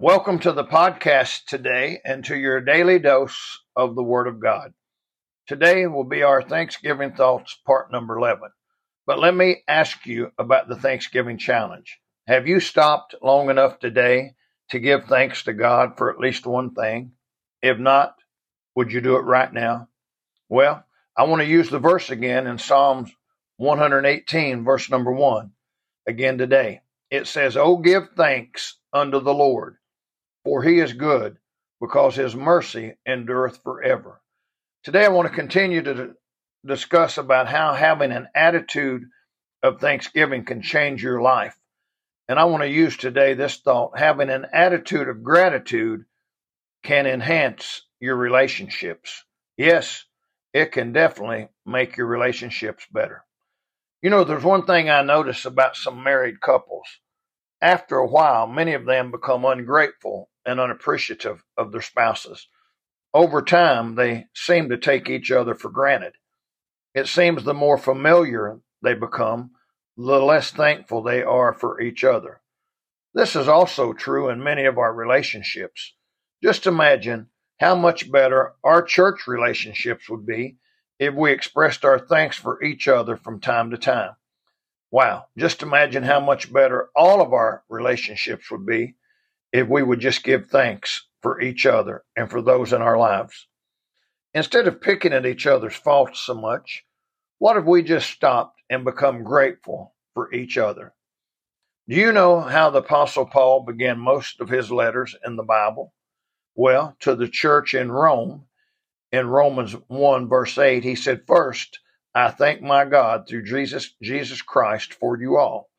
Welcome to the podcast today and to your daily dose of the Word of God. Today will be our Thanksgiving Thoughts, part number 11. But let me ask you about the Thanksgiving Challenge. Have you stopped long enough today to give thanks to God for at least one thing? If not, would you do it right now? Well, I want to use the verse again in Psalms 118, verse number 1, again today. It says, Oh, give thanks unto the Lord for he is good, because his mercy endureth forever. Today I want to continue to discuss about how having an attitude of thanksgiving can change your life. And I want to use today this thought having an attitude of gratitude can enhance your relationships. Yes, it can definitely make your relationships better. You know, there's one thing I notice about some married couples. After a while, many of them become ungrateful and unappreciative of their spouses. Over time, they seem to take each other for granted. It seems the more familiar they become, the less thankful they are for each other. This is also true in many of our relationships. Just imagine how much better our church relationships would be if we expressed our thanks for each other from time to time. Wow, just imagine how much better all of our relationships would be if we would just give thanks for each other and for those in our lives. Instead of picking at each other's faults so much, what if we just stopped and become grateful for each other? Do you know how the Apostle Paul began most of his letters in the Bible? Well, to the church in Rome, in Romans 1, verse 8, he said, First, I thank my God through Jesus, Jesus Christ for you all.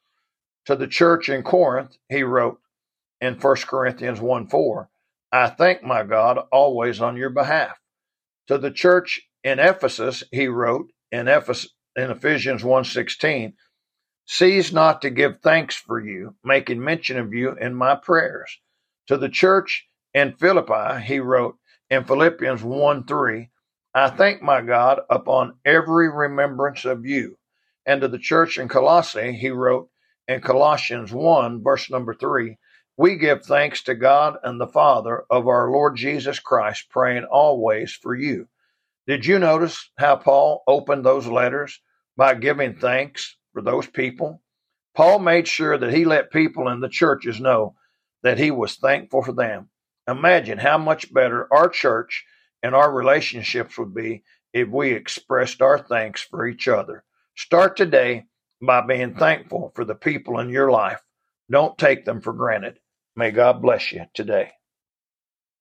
To the church in Corinth, he wrote, in 1 Corinthians 1 4. I thank my God always on your behalf. To the church in Ephesus, he wrote in, in Ephesians 1.16, Cease not to give thanks for you, making mention of you in my prayers. To the church in Philippi, he wrote in Philippians 1 3, I thank my God upon every remembrance of you. And to the church in Colossae, he wrote in Colossians 1, verse number 3, we give thanks to God and the Father of our Lord Jesus Christ, praying always for you. Did you notice how Paul opened those letters by giving thanks for those people? Paul made sure that he let people in the churches know that he was thankful for them. Imagine how much better our church and our relationships would be if we expressed our thanks for each other. Start today by being thankful for the people in your life. Don't take them for granted. May God bless you today.